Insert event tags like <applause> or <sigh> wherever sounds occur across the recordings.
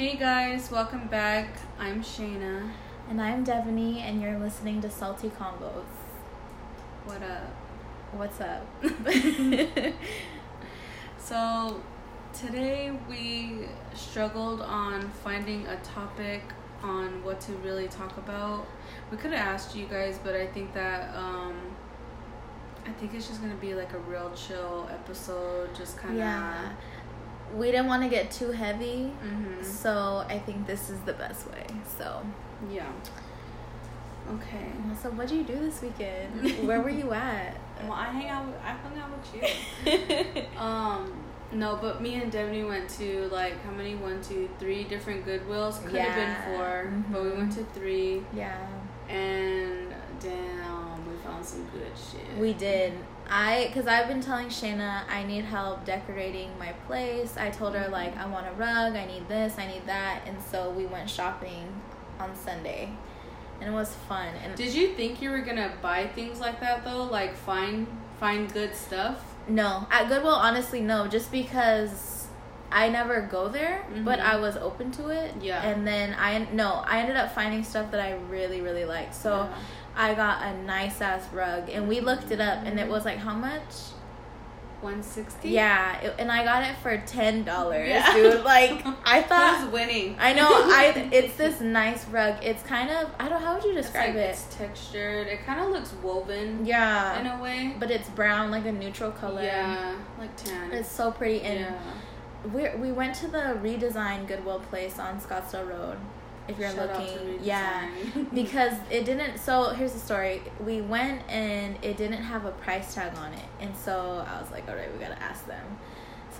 Hey guys, welcome back. I'm Shayna. And I'm Devaney, and you're listening to Salty Convos. What up? What's up? <laughs> <laughs> So, today we struggled on finding a topic on what to really talk about. We could have asked you guys, but I think that um I think it's just gonna be like a real chill episode, just kind of yeah. We didn't want to get too heavy, hmm so I think this is the best way. So, Yeah. Okay. so what did you do this weekend? <laughs> Where were you at? Well, I hang out. With, I hung out with you. <laughs> Um, no, but me and Devaney went to like how many? One, two, three different Goodwills. Could have been 4 but we went to three, yeah, and damn, we found some good shit. we did. I, because I've been telling Shayna I need help decorating my place. I told her, like, I want a rug, I need this, I need that. And so we went shopping on Sunday. And it was fun. And Did you think you were gonna buy things like that though? Like find find good stuff. No, at Goodwill, honestly, no. Just because I never go there, but Mhm. I was open to it. Yeah. And then I no, I ended up finding stuff that I really really liked. So I got a nice ass rug, and we looked it up, and it was like how much? one sixty. Yeah, it, and I got it for ten dollars, Yeah. dude. Like I <laughs> Who's thought. winning? I know. I <laughs> it's this nice rug. It's kind of I don't. How would you It's describe like it? it's textured. It kind of looks woven Yeah, in a way. but it's brown, like a neutral color. Yeah, like tan. It's so pretty, and yeah. we we went to the redesigned Goodwill place on Scottsdale Road. If you're Shout looking, yeah, <laughs> because it didn't. So here's the story: we went and it didn't have a price tag on it, and so I was like, all right, we gotta ask them.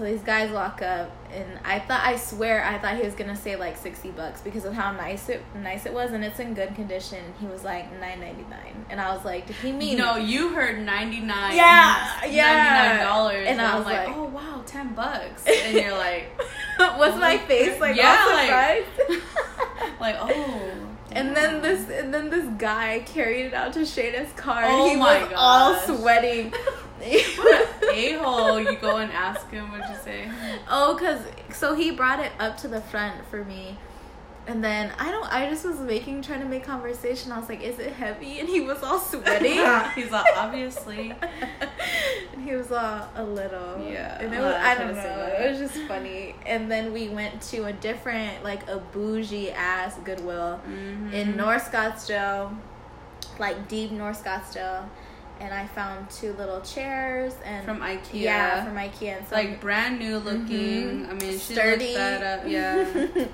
So these guys walk up, and I thought, I swear, I thought he was gonna say like sixty bucks because of how nice it nice it was, and it's in good condition. He was like nine ninety nine, and I was like, did he mean no, you heard ninety nine. Yeah, yeah. ninety nine dollars, And and, I was like, like- oh wow, ten bucks, <laughs> and you're like, was my face like yeah, like- <laughs> like oh. And then this, and then this guy carried it out to Shayna's car. Oh and he my was all sweating. <laughs> a <laughs> hole. You go and ask him. What'd you say? oh, cause so he brought it up to the front for me, and then I don't. I just was making trying to make conversation. I was like, "Is it heavy?" And he was all sweaty. <laughs> He's like, obviously. and <laughs> he was all a little. Yeah, And it was. I don't know. It was just funny. And then we went to a different, like a bougie ass Goodwill. Mhm. in North Scottsdale, like deep North Scottsdale, and I found two little chairs and from IKEA. yeah from IKEA and some, like brand new looking. Mhm. I mean, she sturdy. that up. Yeah. <laughs> it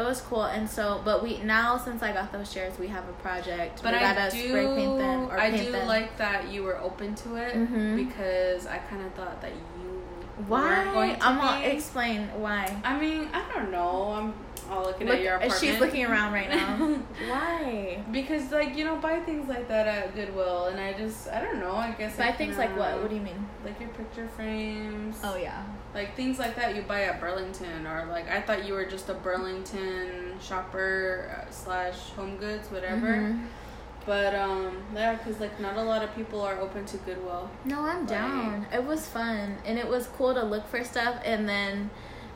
was cool. And so, but we now since I got those chairs, we have a project. But we I gotta do, spray paint them or I paint do them. like that you were open to it Mhm. because I kind of thought that you why. I'm gonna explain why. I mean, I don't know. I'm all looking Look, at your apartment. she's looking around right now. <laughs> why? because like you know buy things like that at Goodwill, and I just I don't know. I guess Buy I buy things like what? What do you mean? like your picture frames. Oh yeah. like things like that you buy at Burlington, or like I thought you were just a Burlington shopper uh, slash Home Goods, whatever. Mhm. But um, yeah, because like not a lot of people are open to Goodwill. No, I'm Like- down. It was fun and it was cool to look for stuff and then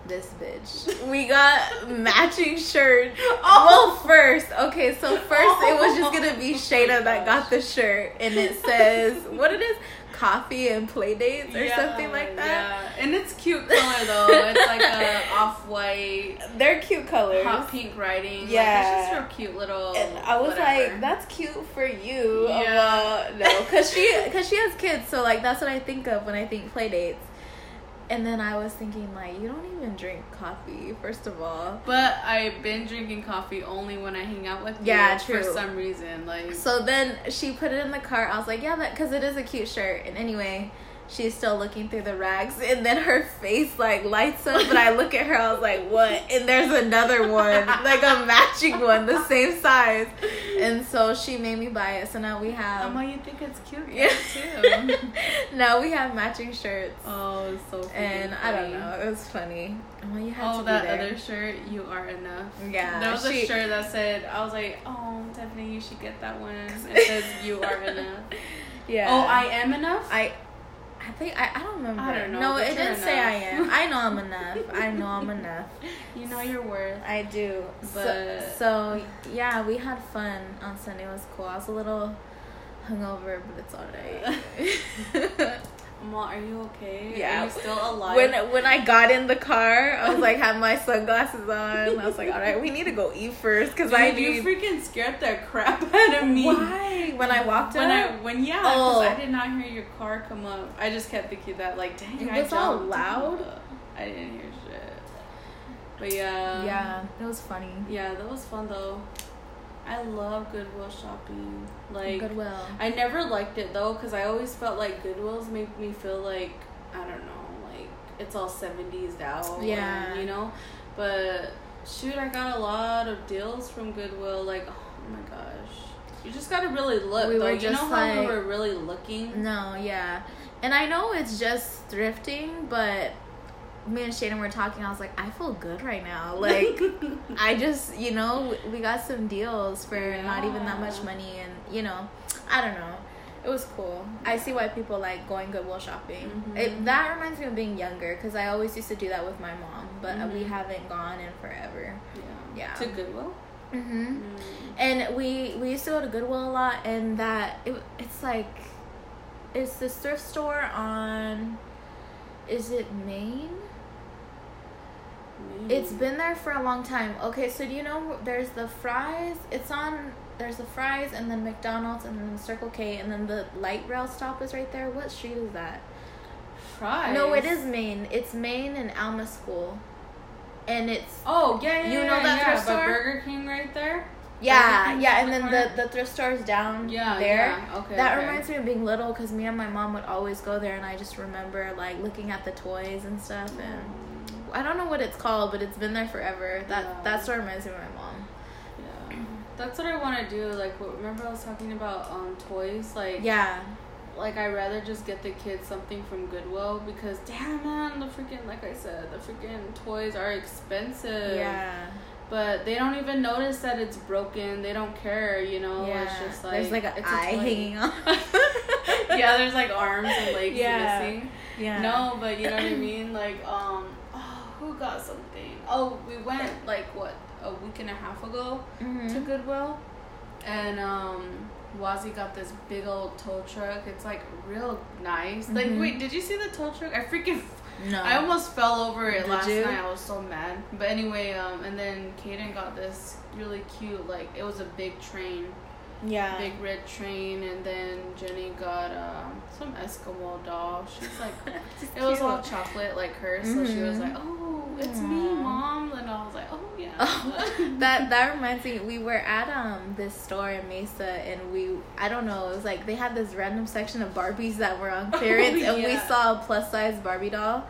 this bitch. <laughs> We got matching shirts. <laughs> Oh! Well, first, okay, so first it was just gonna be <laughs> Oh my Shayna that got the shirt and it says what it is, coffee and play dates or Yeah, something like that. Yeah, and it's cute color though. it's like a off white, They're cute colors. hot pink writing. like, Yeah. it's just real cute little. And I was whatever. like, "That's cute for you." Yeah. Well, no, because she, because she has kids, so like that's what I think of when I think play dates. And then I was thinking, like, you don't even drink coffee, first of all. But I've been drinking coffee only when I hang out with you. Yeah, For some reason, like So then she put it in the cart. I was like, yeah, that because it is a cute shirt. And anyway, she's still looking through the rags, and then her face like lights up. But I look at her, I was like, what? And there's another one, <laughs> like a matching one, the same size. And so she made me buy it. So now we have. Mama, you think it's cute? <laughs> Yeah. too. now we have matching shirts. oh, it's so. and I don't know, it was funny. Well, you had Oh, to that other shirt, you are enough. Yeah, that was she- a shirt that said, I was like, oh, Tiffany, you should get that one. It says, you are <laughs> enough. yeah. Oh, I am enough? I, I think I, I don't remember. I don't know, No, it didn't say I am. I know I'm enough. I know I'm enough. <laughs> You know your worth. I do. so, But- so yeah, we had fun on Sunday. It was cool. I was a little hungover, but it's alright. <laughs> Mom, are you okay? Yeah. Are you still alive? when when I got in the car, I was like, had my sunglasses on. I was like, all right, we need to go eat first because I Dude, you freaking scared the crap out of me. Why? When I walked When up, I when yeah, because Oh. I did not hear your car come up. I just kept thinking that like, dang, It I was all jumped. loud? I didn't hear shit. But yeah, yeah, it was funny. yeah, that was fun though. I love Goodwill shopping. Like, Goodwill. I never liked it though, cause I always felt like Goodwills make me feel like I don't know, like it's all seventies now. Yeah. and, you know. But shoot, I got a lot of deals from Goodwill. Like, oh my gosh, you just gotta really look. We though. were you know just how we like- were really looking. No, yeah. And I know it's just thrifting, but me and Shaden were talking. I was like, I feel good right now. Like, <laughs> I just, you know, we got some deals for not even that much money. And, you know, I don't know. It was cool. I see why people like going Goodwill shopping. Mhm. It, that reminds me of being younger because I always used to do that with my mom, but uh we haven't gone in forever. yeah. Yeah. To Goodwill. Mm-hmm. Mm. And we we used to go to Goodwill a lot, and that it, it's like it's this thrift store on. Is it Main? It's been there for a long time. Okay, so do you know there's the fries? It's on. There's the fries, and then McDonald's, and then Circle K, and then the light rail stop is right there. What street is that? fries. No, it is Main. It's Main and Alma School, and it's Oh yeah, yeah. You yeah, know that yeah, thrift store? Burger King right there. yeah, yeah, and the then corner? the the thrift store is down Yeah, there. yeah, okay, That okay. reminds me of being little because me and my mom would always go there, and I just remember like looking at the toys and stuff. And I don't know what it's called, but it's been there forever. That Yeah. that store reminds me of my mom. Yeah, that's what I want to do. Like, what, remember I was talking about um toys? Like, Yeah, like I'd rather just get the kids something from Goodwill because damn man, the freaking like I said, the freaking toys are expensive. yeah, But they don't even notice that it's broken. They don't care, you know. yeah. It's just like there's like an eye toy. hanging on. <laughs> yeah, there's like arms and legs Yeah. missing. yeah. No, but you know what I mean? Like, um, who got something? Oh, we went like what a week and a half ago Mhm. to Goodwill, and um, Wazzy got this big old tow truck. It's like real nice. Like, Mhm. wait, did you see the tow truck? I freaking, <laughs> No. I almost fell over it Did last you? night. I was so mad. But anyway, um, and then Kaden got this really cute. Like, it was a big train yeah. big red train and then jenny got um, some eskimo doll she's like <laughs> it was all chocolate like her so she was Mhm. like oh it's me mom and i was like oh yeah Oh, that that reminds me. We were at um this store in Mesa, and we I don't know. It was like they had this random section of Barbies that were on <laughs> clearance, and we Oh, saw a plus size Barbie doll.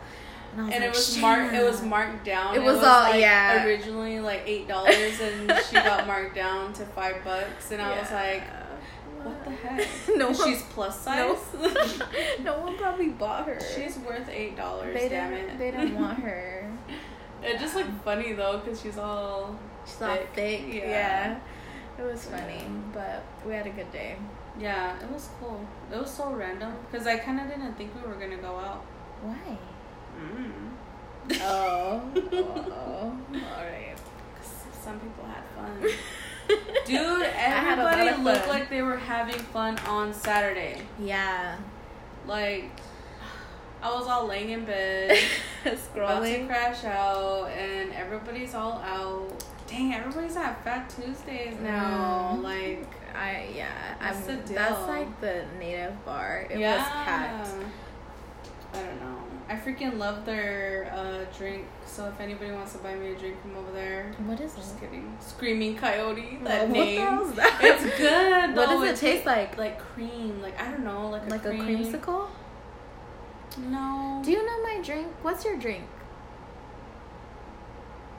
And, and like, it was marked it was marked down It was all- like, yeah. originally like eight dollars and she <laughs> got marked down to five bucks and i was like what the heck <laughs> No one- she's plus <laughs> size no one probably bought her. she's worth eight dollars damn didn't. it They didn't want her. it just looked funny though because she's all She's all Thick, thick. yeah. Yeah. It was funny, Yeah. but we had a good day. Yeah, it was cool. It was so random because I kind of didn't think we were gonna go out. Why? Mm. Oh. <laughs> oh. All right. Some people had fun. <laughs> Dude, had a lot everybody looked fun. like they were having fun on Saturday. Yeah. Like, I was all laying in bed, <laughs> about to Scrolling. crash out, and everybody's all out. Dang, everybody's at Fat Tuesdays now. Mm. Like, I yeah. What's I'm, the That's like the native bar. It yeah. was packed. I don't know. I freaking love their uh, drink. So if anybody wants to buy me a drink from over there, What is just it? kidding. Screaming Coyote. That what name. hell's that? It's good. What does it taste like? Like cream. Like I don't know. Like a Like a creamsicle? No. Do you know my drink? What's your drink?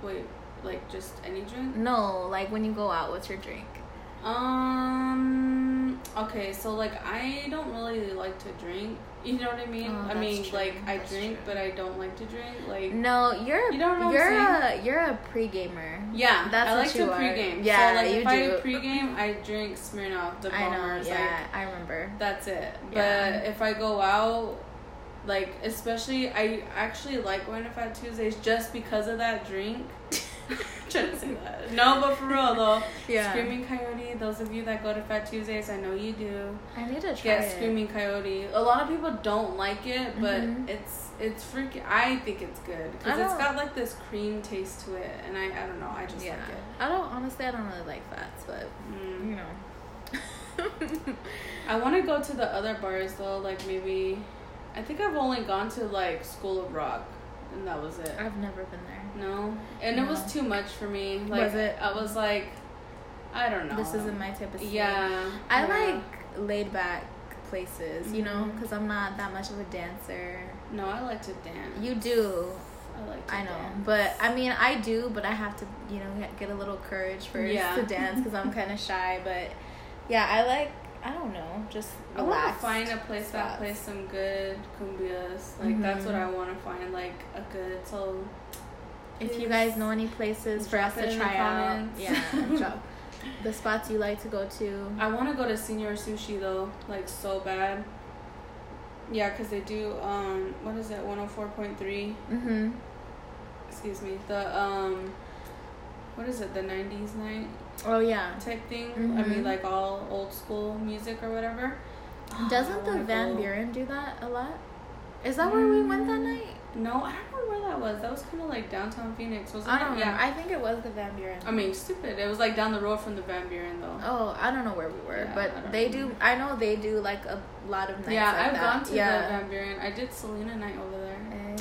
wait? Like just any drink? No, like when you go out, what's your drink? Um. Okay, so like I don't really like to drink. You know what I mean? Oh, I mean, true. like I That's drink, true. but I don't like to drink. Like No, you're You know what I'm you're a you're a pre-gamer. Yeah, That's true. I what like to are. pregame. Yeah, so like if I do. pregame, I drink Smirnoff, the I know. bombers. Yeah, Like I remember. that's it. But Yeah. if I go out, Like especially, I actually like going to Fat Tuesdays just because of that drink. <laughs> trying to say that. No, but for real though. Yeah. Screaming Coyote. Those of you that go to Fat Tuesdays, I know you do. I need to try Get it. Screaming Coyote. A lot of people don't like it, but Mhm. it's it's freaking. I think it's good because it's got like this cream taste to it, and I I don't know. I just yeah. like it. I don't honestly. I don't really like fats, but Mm. you know. I want to go to the <laughs> other bars though. Like maybe, I think I've only gone to like School of Rock, and that was it. I've never been there. No, and it was too much for me. Like Was it? I was like, I don't know. This isn't my type of. scene. Yeah. I yeah. like laid back places, you know, mm-hmm. because I'm not that much of a dancer. No, I like to dance. You do, I like. To I know, dance. but I mean, I do, but I have to, you know, get- get a little courage first Yeah. to dance because I'm kind of <laughs> shy. But yeah, I like, I don't know, just I want to find a place that plays some good cumbias. Like mm-hmm. that's what. I want to find. Like a good so. If you guys know any places for us to try out, comments. yeah, <laughs> drop the spots you like to go to. I want to go to Señor Sushi though, like so bad. Yeah, cause they do um what is it one hundred four point three. Mm-hmm. Excuse me. The um, what is it? The nineties night Oh yeah. type thing. I Mhm. mean, like all old school music or whatever. Doesn't the Van go. Buren do that a lot? Is that where we went that Mm, night? No, I don't know where that was. That was kind of like downtown Phoenix, wasn't I it? don't know. Yeah. I think it was the Van Buren. I mean, stupid. It was like down the road from the Van Buren though. Oh, I don't know where we were, Yeah, but they do. I know they do like a lot of nights. yeah, like I've that. gone to yeah. the Van Buren. I did Selena night over there. Eh.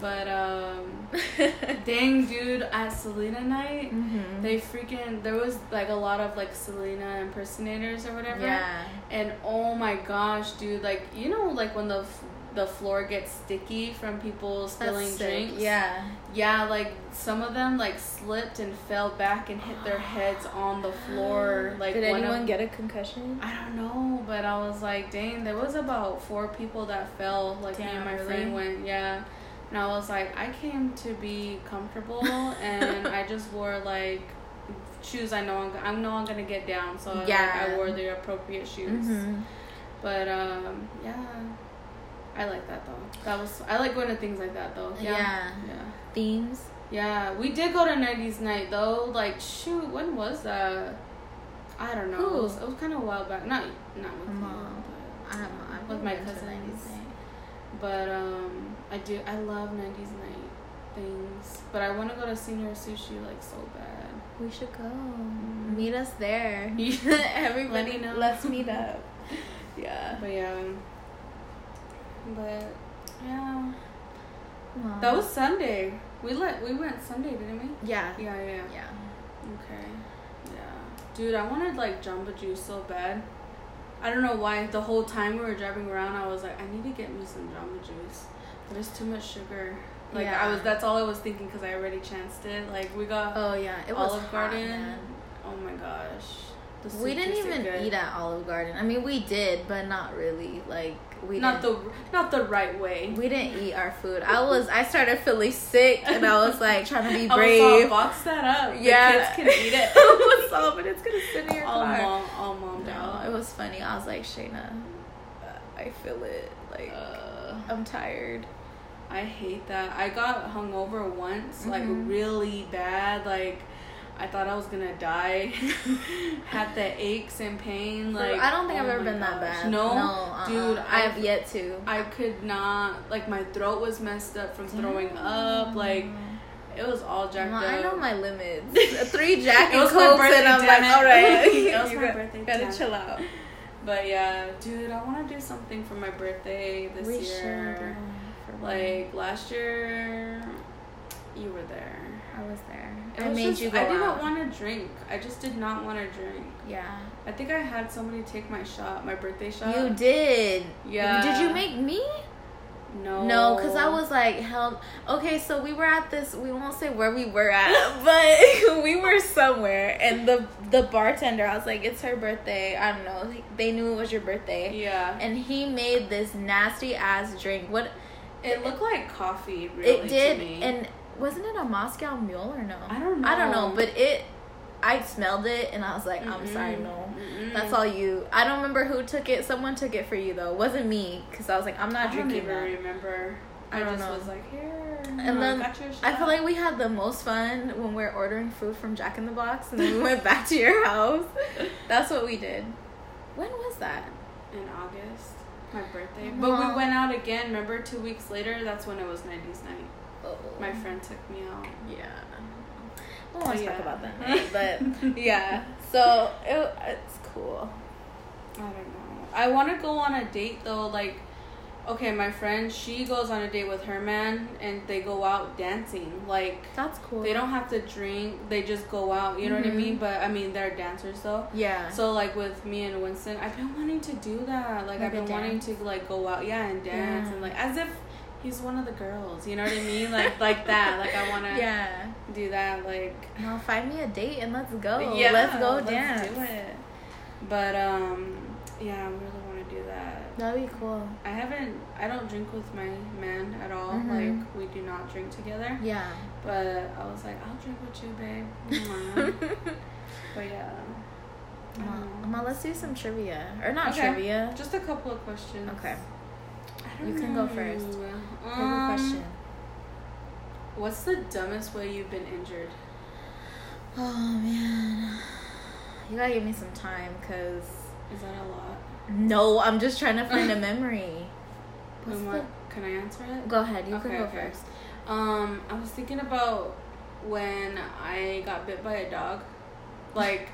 But um, <laughs> dang, dude, at Selena night, Mhm. they freaking there was like a lot of like Selena impersonators or whatever. Yeah. And oh my gosh, dude, like you know, like when the the floor gets sticky from people spilling drinks. Yeah. Yeah, like some of them like slipped and fell back and hit their heads on the floor. <gasps> Like Did anyone of, get a concussion? I don't know, but I was like, dang, there was about four people that fell. Like me and my really? friend went, yeah. And I was like, I came to be comfortable, <laughs> and I just wore like shoes. I know I'm, I know I'm gonna get down, so like, Yeah. I wore the appropriate shoes. Mm-hmm. But um, yeah, I like that though. That was I like going to things like that though. Yeah, Yeah. yeah. Themes. Yeah, we did go to 90s night though. Like, shoot, when was that? I don't know. It was, it was kind of a while back. Not not with My mom. but, I don't know. I've with my cousins. 90s. But um, I do. I love 90s night things. But I want to go to Señor Sushi like so bad. We should go. Meet us there. <laughs> <laughs> Everybody, me know. let's meet up. <laughs> Yeah. But yeah. But yeah, Aw. that was Sunday. We let we went Sunday, didn't we? Yeah. Yeah, yeah. yeah. Yeah. Okay. Yeah. Dude, I wanted like Jamba Juice so bad. I don't know why. The whole time we were driving around, I was like, I need to get me some Jamba Juice, it's too much sugar. Like I was. That's all I was thinking because I already chanced it. Like we got Oh yeah. It was Olive hot, Garden. man. Oh my gosh. We didn't even good. eat at Olive Garden. I mean, we did, but not really. Like we Not the not the right way. we didn't eat our food. I was I started feeling sick, and I was like trying to be brave. <laughs> I was all, box that up. The Yeah. kids can eat it. <laughs> What's up? but it's gonna sit in your all car. mom, all mom No, down. it was funny. I was like, Shayna, I feel it. Like Uh, I'm tired. I hate that. I got hungover once, like Mhm. really bad. Like I thought I was gonna die. <laughs> Had the aches and pain. Like I don't think oh I've ever been that bad. No, no, uh-uh. dude, I have yet to. I could not. Like my throat was messed up from mm. throwing up. Like it was all jacked up. I know my limits. <laughs> <laughs> Three Jack and Cokes, and I'm damn like, all right, It was you my got- birthday, Gotta damn it. chill out. But yeah, dude, I want to do something for my birthday this we year. should. yeah, for Like last year, you were there. I was there. I made just- you go I didn't out. want to drink. I just did not want to drink. Yeah, I think I had somebody take my shot, my birthday shot. you did. Yeah. Did you make me? No. No, because I was like, help. Okay, so we were at this. We won't say where we were at, <laughs> but <laughs> we were somewhere, and the the bartender. I was like, it's her birthday. I don't know. They knew it was your birthday, Yeah. and he made this nasty ass drink. What It looked like coffee. Really, it did, to me. and wasn't it a Moscow Mule or no? I don't know. I don't know, but it I smelled it and I was like, I'm sorry, no. Mm-mm. That's all you. I don't remember who took it. Someone took it for you though. It wasn't me because I was like, I'm not drinking. I drinking even that. remember. I I, don't just know. was like, here. And then I feel like we had the most fun when we are ordering food from Jack in the Box, and then we went back to your house. <laughs> That's what we did. When was that? in August, my birthday. Aw. But we went out again. Remember, two weeks later, that's when it was 90s night. Oh, My friend took me out. Yeah. I don't want to Oh, talk yeah. about that <laughs> but yeah. So it, it's cool. I don't know. I want to go on a date though. Like, okay, my friend, she goes on a date with her man, and they go out dancing. Like, That's cool. they don't have to drink. They just go out. You know what I Mhm. mean? But I mean, they're dancers though. Yeah. So like with me and Winston, I've been wanting to do that. Like, Like I've been wanting to like go out, yeah, and dance, Yeah. and like as if he's one of the girls. You know what I mean? Like like that. Like I want to <laughs> yeah. do that. Like No, find me a date and let's go. yeah, let's go let's dance. do it. But um, yeah, I really want to do that. That'd be cool. I haven't. I don't drink with my man at all. Mhm. Like we do not drink together. Yeah. But I was like, I'll drink with you, babe. <laughs> But yeah. I Come on, don't come know. on, let's do some trivia. Or not Okay. trivia. Just a couple of questions. Okay. You can go first. Um, Favorite question. What's the dumbest way you've been injured? Oh man. You gotta give me some time because. Is that a lot? No, I'm just trying to find a <laughs> memory. What's Um, the... Can I answer it? Go ahead, you can go okay. first. Um, I was thinking about when I got bit by a dog. Like,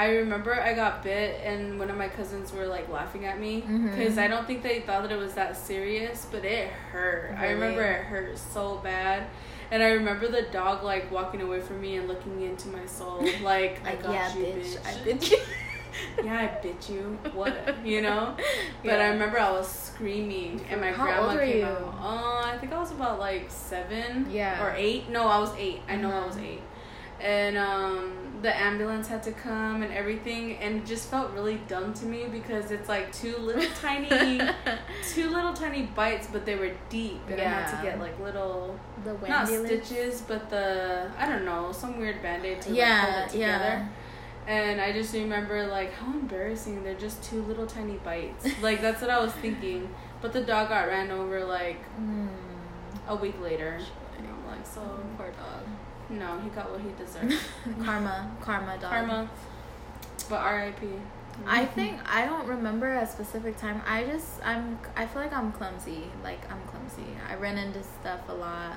I remember I got bit, and one of my cousins were like laughing at me because I don't think they thought that it was that serious, but it hurt. I remember it hurt so bad. And I remember the dog like walking away from me and looking into my soul, <laughs> like, I got yeah, you, bitch, bitch. I bit you. <laughs> yeah, I bit you. What? You <laughs> know? But Yeah. I remember I was screaming, and my How grandma came you? out. Uh, I think I was about like seven. Yeah. Or eight. No, I was eight. I know I was Mhm. eight. And um, the ambulance had to come and everything, and it just felt really dumb to me because it's like two little <laughs> tiny, two little tiny bites, but they were deep, and I had to get like little, the not stitches, but the I don't know, some weird band aid to like, hold it together. yeah. And I just remember like how embarrassing. They're just two little tiny bites. <laughs> like that's what I was thinking. But the dog got ran over like Mm. a week later. And I'm like, so Poor dog. No, he got what he deserved. <laughs> karma, karma dog. Karma. But R.I.P. I think I don't remember a specific time. I just I'm I feel like I'm clumsy. Like I'm clumsy. I run into stuff a lot.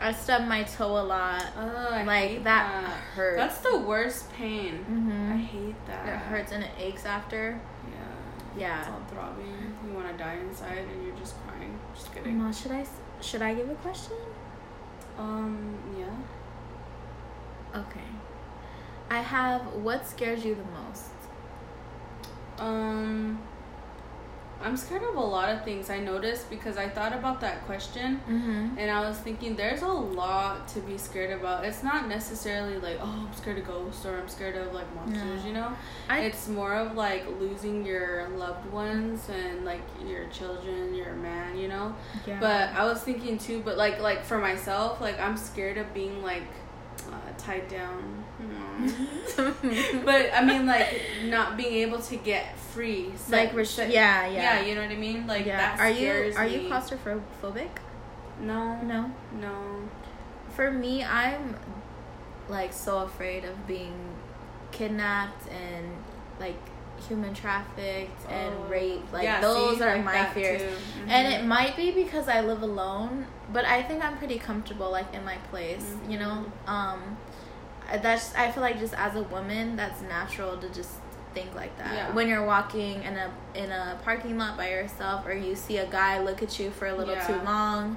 I stub my toe a lot. Oh, like that, that. hurts. That's the worst pain. Mhm. I hate that. It hurts and it aches after. Yeah. Yeah. It's all throbbing. You want to die inside, and you're just crying. Just kidding. Ma, should I should I give a question? Um. Yeah. Okay. I have what scares you the most? Um, I'm scared of a lot of things. I noticed because I thought about that question Mm-hmm. and I was thinking there's a lot to be scared about. It's not necessarily like, oh, I'm scared of ghosts or I'm scared of like monsters, No. you know? I it's more of like losing your loved ones and like your children, your man, you know? yeah. But I was thinking too, but like like for myself, like I'm scared of being like uh, tied down. <laughs> But I mean, like not being able to get free. like yeah, yeah, yeah, you know what I mean. Like yeah. that are you are me. you claustrophobic? No, No. no. For me, I'm like so afraid of being kidnapped and like human trafficked and Oh. raped. Like Yeah, those see, are like my fears. too. And it might be because I live alone, but I think I'm pretty comfortable like in my place, you know. Um that's I feel like just as a woman, that's natural to just think like that. Yeah. When you're walking in a in a parking lot by yourself or you see a guy look at you for a little too long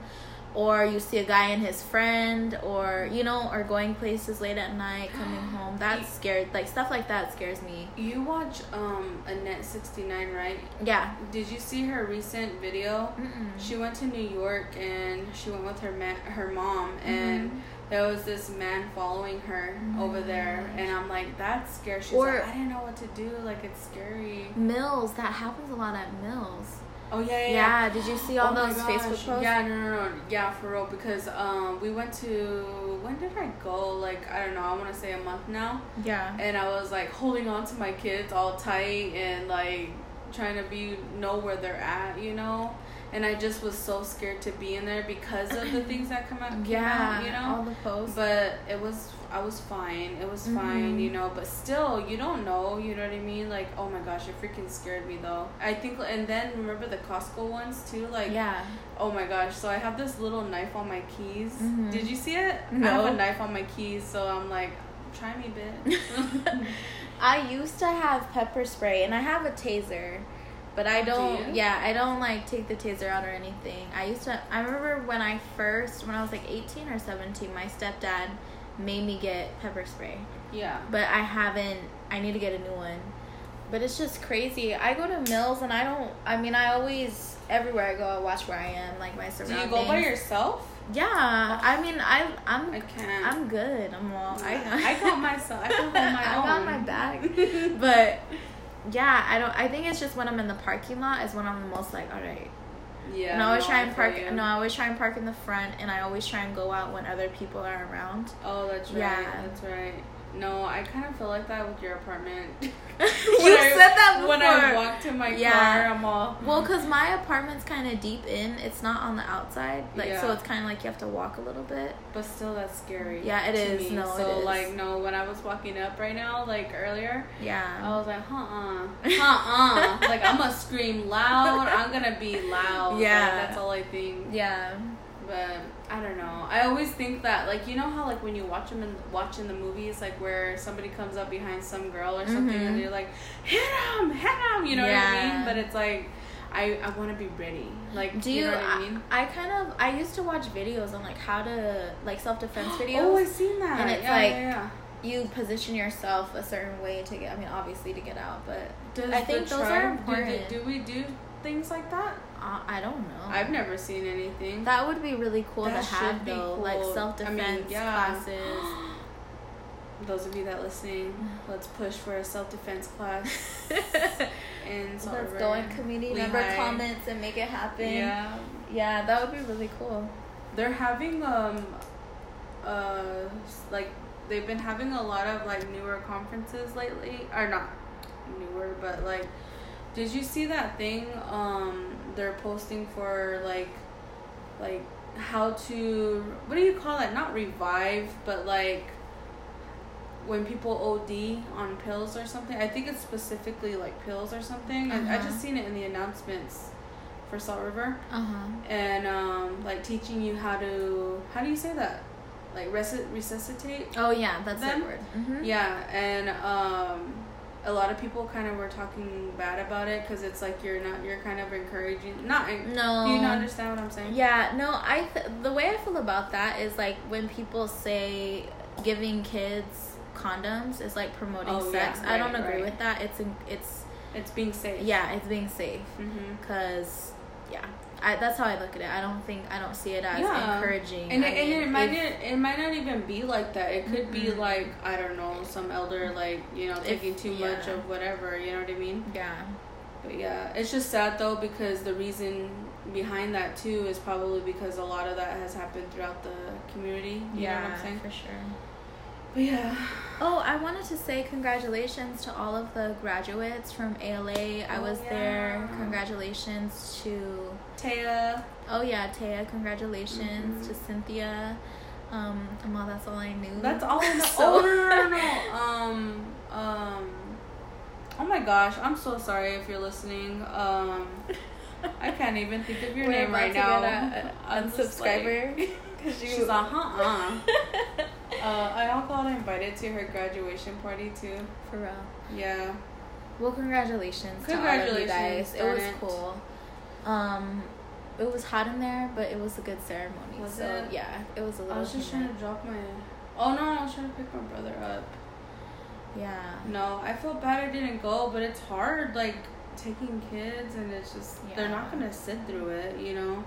or you see a guy and his friend or you know or going places late at night coming <gasps> home that's scared like stuff like that scares me You watch um Annette sixty nine, right? yeah Did you see her recent video? Mm-mm. She went to New York and she went with her ma- her mom and Mhm. There was this man following her over there and I'm like that's scary. She's Or- like I didn't know what to do. Like it's scary. mills that happens a lot at mills Oh yeah, yeah. Yeah, did you see all Oh those. Facebook posts? Yeah, no, no, no, yeah, for real. Because um, we went to when did I go? Like I don't know. I want to say a month now. Yeah. and I was like holding on to my kids all tight and like trying to be know where they're at, you know. And I just was so scared to be in there because of the <laughs> things that come out, Yeah, out, you know. all the posts. But it was I was fine. It was fine, Mhm. you know. But still, you don't know. You know what I mean? Like, oh my gosh, it freaking scared me though. I think, and then remember the Costco ones too. Like, yeah. oh my gosh. So I have this little knife on my keys. Mhm. Did you see it? I have a knife on my keys, so I'm like, try me, bitch. <laughs> I used to have pepper spray and I have a taser, but I Do don't. you? Yeah, I don't like take the taser out or anything. I used to. I remember when I first, when I was like eighteen or seventeen, my stepdad made me get pepper spray, yeah. but I haven't. I need to get a new one. But it's just crazy. I go to Mills and I don't. I mean, I always everywhere I go, I watch where I am, like my surroundings. Do you go by yourself? Yeah, I mean, I I'm I can't. I'm good. I'm all. I I got myself. I hold <laughs> my I own. got my back. <laughs> but yeah, I don't. I think it's just when I'm in the parking lot is when I'm the most like, all right. yeah. and I always no, try and park. you. No, I always try and park in the front, and I always try and go out when other people are around. Oh, that's right. Yeah. That's right. No, I kind of feel like that with your apartment. <laughs> you I- said that before. When I walk to my Yeah. car, I'm all. well, cause my apartment's kind of deep in. It's not on the outside, like so. It's kind of like you have to walk a little bit. But still, that's scary. Yeah, it to is. Me. No, it so is. like, no, when I was walking up right now, like earlier, Yeah. I was like, uh uh, uh uh. like I'm gonna scream loud. I'm gonna be loud. Like, <laughs> Yeah. that's all I think. yeah. But I don't know. I always think that like you know how like when you watch them in watching the movies like where somebody comes up behind some girl or something Mhm. and they're like hit him, hit him. You know what I mean? But it's like I I want to be ready. Like Do you, you? know what I mean? I, I kind of. I used to watch videos on like how to like self defense <gasps> videos. Oh, I've seen that. And it's yeah, like- yeah, yeah. you position yourself a certain way to get. I mean, obviously to get out, but Does I think those are important. Do, do we do things like that? Uh, I don't know. I've never seen anything. That would be really cool That to have though, like cool. self I mean, defense yeah. classes. <gasps> Those of you that listening, let's push for a self defense class <laughs> in Salt Let's go in community member comments and make it happen. Yeah, yeah, that would be really cool. they're having um, uh, like they've been having a lot of like newer conferences lately, or not newer, but like, did you see that thing? Um, they're posting for like, like how to what do you call it? Not revive, but like when people OD on pills or something. I think it's specifically like pills or something. I, I Uh-huh. just seen it in the announcements for Salt River Uh huh. and um, like teaching you how to how do you say that like resi- resuscitate Oh yeah, that's Them? that word. Mm-hmm. yeah and um, a lot of people kind of were talking bad about it because it's like you're not you're kind of encouraging not No. do you not understand what i'm saying Yeah, no, I th- the way I feel about that is like when people say giving kids condoms is like promoting Oh, sex. yeah, I don't agree right. with that. It's in, it's it's being safe yeah, it's being safe mm-hmm. cuz yeah. I, that's how I look at it. I don't think I don't see it as Yeah. encouraging. and, it, and it might if- not, it might not even be like that it could be Mhm. like i don't know some elder like you know taking too much of whatever you know what i mean yeah. But yeah, it's just sad though because the reason behind that too is probably because a lot of that has happened throughout the community. You yeah, know what I'm saying? for sure. But yeah. Oh, I wanted to say congratulations to all of the graduates from ALA. I Oh, was there. Congratulations to Taya. Oh yeah, Taya, congratulations Mhm. to Cynthia. Um, well, that's all I knew. That's all I know. <laughs> So- Oh no no no no. Um um Oh my gosh, I'm so sorry if you're listening. Um I can't even think of your <laughs> name right to now. get a I'm just like- unsubscriber. <laughs> She's like, huh <laughs> uh. I got invited to her graduation party too. For real. Yeah. Well, congratulations, to all of you guys. It was it. cool. Um, it was hot in there, but it was a good ceremony. Was so it? yeah, it was a little. I was just trying to drop my. Oh no, I was trying to pick my brother up. Yeah. No, I feel bad I didn't go, but it's hard, like taking kids, and it's just they're not gonna sit through it, you know.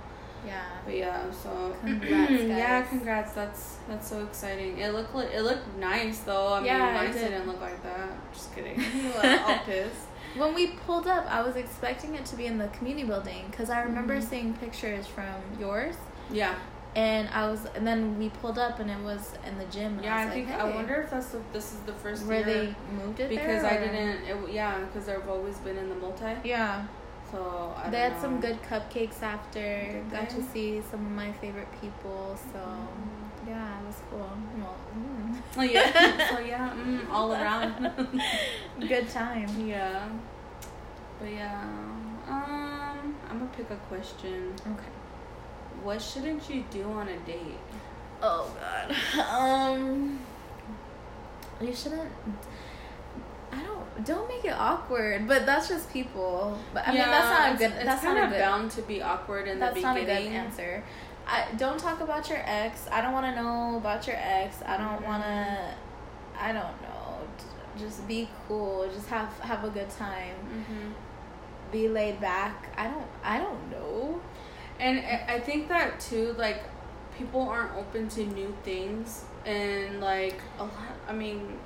Yeah. But yeah, so Congrats, <clears throat> yeah, congrats. That's that's so exciting. It looked li- it looked nice though. I Yeah, mean, it mine did. didn't look like that. Just kidding. <laughs> <laughs> All pissed. when we pulled up, I was expecting it to be in the community building because I remember Mhm. seeing pictures from yours, Yeah. and I was, and then we pulled up and it was in the gym. Yeah, I, I was think like, I wonder if that's the, this is the first where year they moved it because there, I didn't. It, yeah, because they've always been in the multi. Yeah, So I they had some good cupcakes after. Got to see some of my favorite people. So Mhm. yeah, it was cool. Well, mm. Oh yeah. <laughs> so yeah, mm, all around. <laughs> good time. yeah. But yeah, um, I'm gonna pick a question. Okay. What shouldn't you do on a date? Oh God. <laughs> Um, you shouldn't. Don't. Make it awkward. But that's just people. But I mean, that's not a good. It's that's kind not a of good. bound to be awkward in that's the not a good answer. I don't talk about your ex. I don't want to know about your ex. I don't Mhm. want to. I don't know. Just be cool. Just have have a good time. hmm Be laid back. I don't. I don't know. And I think that too, like, people aren't open to new things, and like a lot. I mean, a,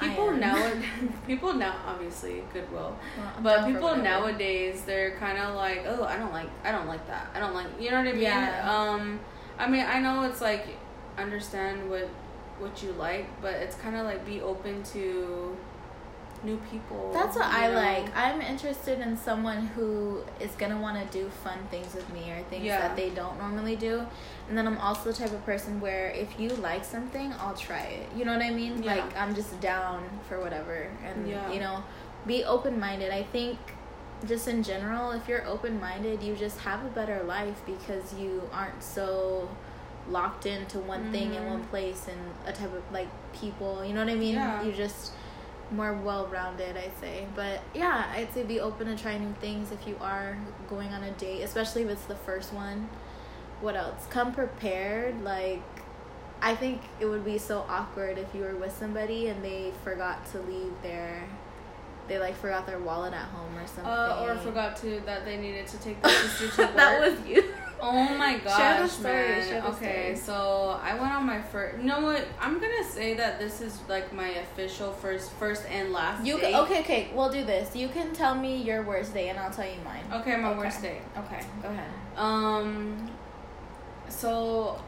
people now, <laughs> people now, obviously goodwill, Well, but people nowadays they're kind of like, oh, I don't like, I don't like that. I don't like, you know what I mean? Yeah. Um, I mean, I know it's like understand what what you like, but it's kind of like be open to new people. That's what I know? like. I'm interested in someone who is gonna want to do fun things with me or things Yeah. that they don't normally do. And then I'm also the type of person where if you like something, I'll try it. You know what I mean? Yeah. Like I'm just down for whatever, and Yeah. you know, be open minded. I think just in general, if you're open minded, you just have a better life because you aren't so locked into one thing in one mm-hmm. place and a type of like people. You know what I mean? Yeah. You just more well rounded, I'd say. But yeah, I'd say be open to try new things if you are going on a date, especially if it's the first one. What else? Come prepared. Like, I think it would be so awkward if you were with somebody and they forgot to leave their, they like forgot their wallet at home or something. Uh, or forgot to that they needed to take their <laughs> sister to work. that was you. Oh my gosh, <laughs> Share the story, man. share the okay, story. so I went on my first. You know what? I'm gonna say that this is like my official first, first and last. You date. can, okay? Okay, we'll do this. You can tell me your worst day, and I'll tell you mine. Okay, my Okay. worst day. Okay, go ahead. Um, so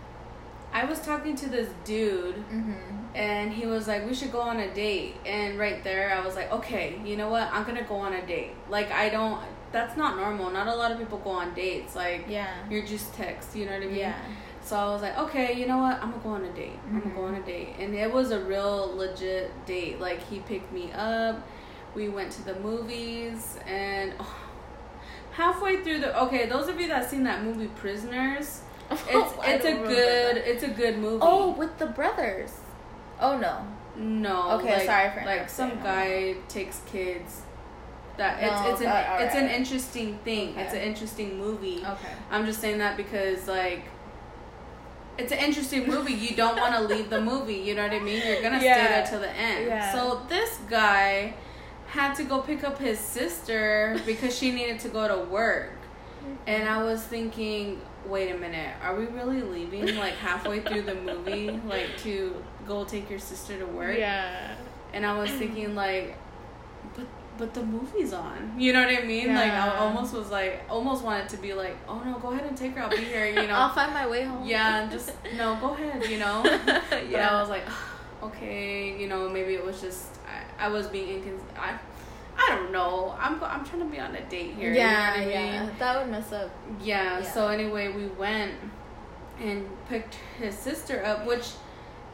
I was talking to this dude, Mm-hmm. and he was like, "We should go on a date." And right there, I was like, "Okay, you know what? I'm gonna go on a date." Like I don't. That's not normal. Not a lot of people go on dates. Like Yeah. you're just text. You know what I mean? Yeah. So I was like, okay, you know what? I'm gonna go on a date. I'm gonna go on a date, and it was a real legit date. Like he picked me up. We went to the movies, and oh, halfway through the okay, those of you that seen that movie Prisoners, <laughs> it's it's a good that. it's a good movie. Oh, with the brothers. Oh no. no, Okay, like, sorry for like some guy takes kids. That No, it's it's an okay, it's an interesting thing. It's an interesting movie. Okay. I'm just saying that because like it's an interesting movie. You don't want to <laughs> leave the movie. You know what I mean? You're gonna stay there till the end. Yeah. So this guy had to go pick up his sister because she needed to go to work, <laughs> and I was thinking, wait a minute, are we really leaving like halfway through the movie, like to go take your sister to work? Yeah. And I was thinking like, but but the movie's on. You know what I mean? Yeah. Like I almost was like almost wanted to be like, oh no, go ahead and take her. I'll be here. You know? I'll find my way home. yeah, just no, go ahead. You know. yeah. <laughs> But. I was like, <sighs> okay, you know, maybe it was just I, I was being incons. I, don't know. I'm I'm trying to be on a date here. yeah, you know what I yeah. mean? That would mess up. Yeah, Yeah. So anyway, we went and picked his sister up, which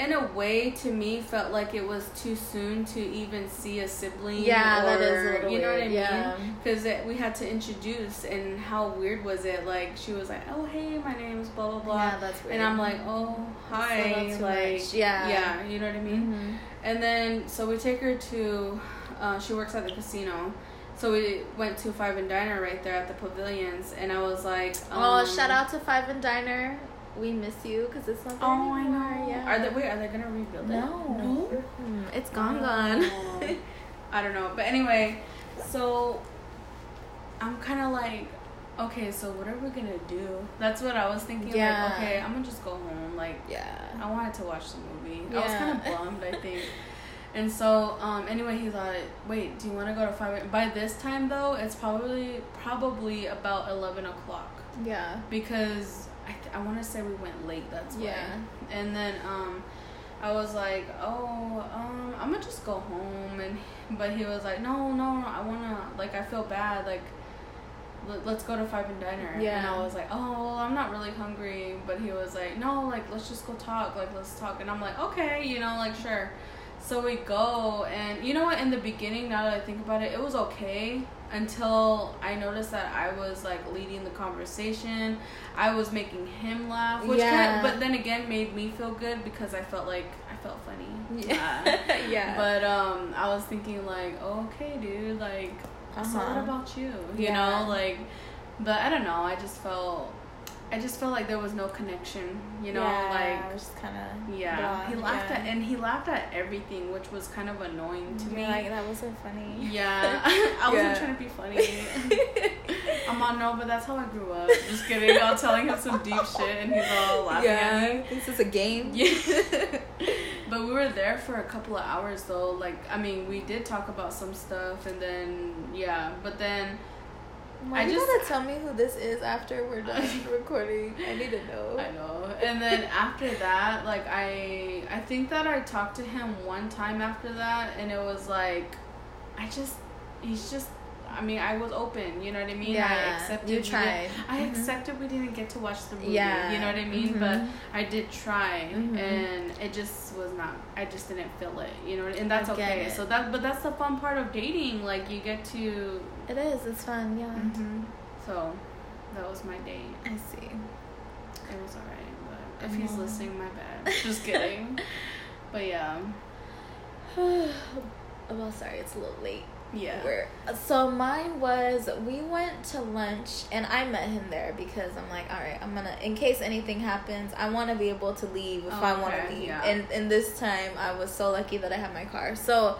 in a way to me felt like it was too soon to even see a sibling. Yeah, or, that is a little You know what I weird, mean? yeah. Because we had to introduce, and how weird was it? Like she was like, "Oh hey, my name is blah blah blah," Yeah, that's weird. and I'm like, "Oh hi," too like much. Yeah. yeah, you know what I mean? Mhm. And then so we take her to, uh, she works at the casino. So we went to Five and Diner right there at the pavilions, and I was like, oh, um, shout out to Five and Diner. We miss you because it's not there Oh, I anymore. know. Yeah. Are they wait? Are they gonna rebuild it? No. No. Mm, It's gone, Oh. gone. <laughs> <laughs> I don't know, but anyway, so I'm kind of like, okay, so what are we gonna do? That's what I was thinking. Yeah. Like, okay, I'm gonna just go home. Like, yeah. I wanted to watch the movie. Yeah. I was kind of bummed, I think. <laughs> And so, um, anyway, he thought, wait, do you want to go to five? By this time, though, it's probably probably about eleven o'clock Yeah. because I th- I want to say we went late. That's why. Yeah. And then um, I was like, oh, um, I'm gonna just go home. And but he was like, no, no, no I wanna like I feel bad like. let- Let's go to Five and Diner. Yeah. And. I was like, oh, well, I'm not really hungry. But he was like, no, like, let's just go talk. Like, let's talk. And I'm like, okay, you know, like, sure. So we go, and you know what? In the beginning, now that I think about it, it was okay until I noticed that I was like leading the conversation. I was making him laugh, which kind of, but then again made me feel good because I felt like I felt funny. Yeah. <laughs> yeah. But um, I was thinking like, okay, dude, like, so what Uh-huh. about you? You Yeah. know, like, but I don't know. I just felt, I just felt like there was no connection. You know, yeah, like just kind of yeah, he laughed at and he laughed at everything, which was kind of annoying to me. Like that wasn't funny. yeah, <laughs> I wasn't Yeah. trying to be funny. <laughs> I'm on no, but that's how I grew up. Just kidding. I'm telling him some deep shit, and he's all laughing at me. This is a game. Yeah. <laughs> but we were there for a couple of hours though. Like, I mean, we did talk about some stuff, and then yeah, but then I you just- gotta tell me who this is after we're done <laughs> recording? I need to know. I know. And then after that, like I I think that I talked to him one time after that and it was like I just he's just I mean, I was open, you know what I mean? Yeah, I accepted you tried. I Mhm. accepted we didn't get to watch the movie. Yeah, You know what I mean? But mhm. I did try Mhm. and it just was not I just didn't feel it, you know, and that's I okay. it. So that but that's the fun part of dating. Like you get to It is. It's fun. Yeah. hmm So that was my date. I see. It was alright, but if he's listening, my bad. Just kidding. <laughs> but yeah, <sighs> well, sorry, it's a little late. Yeah. We're, so mine was we went to lunch and I met him there because I'm like, all right, I'm gonna in case anything happens, I want to be able to leave if Oh, I want to okay, leave. yeah. And and this time I was so lucky that I had my car. So,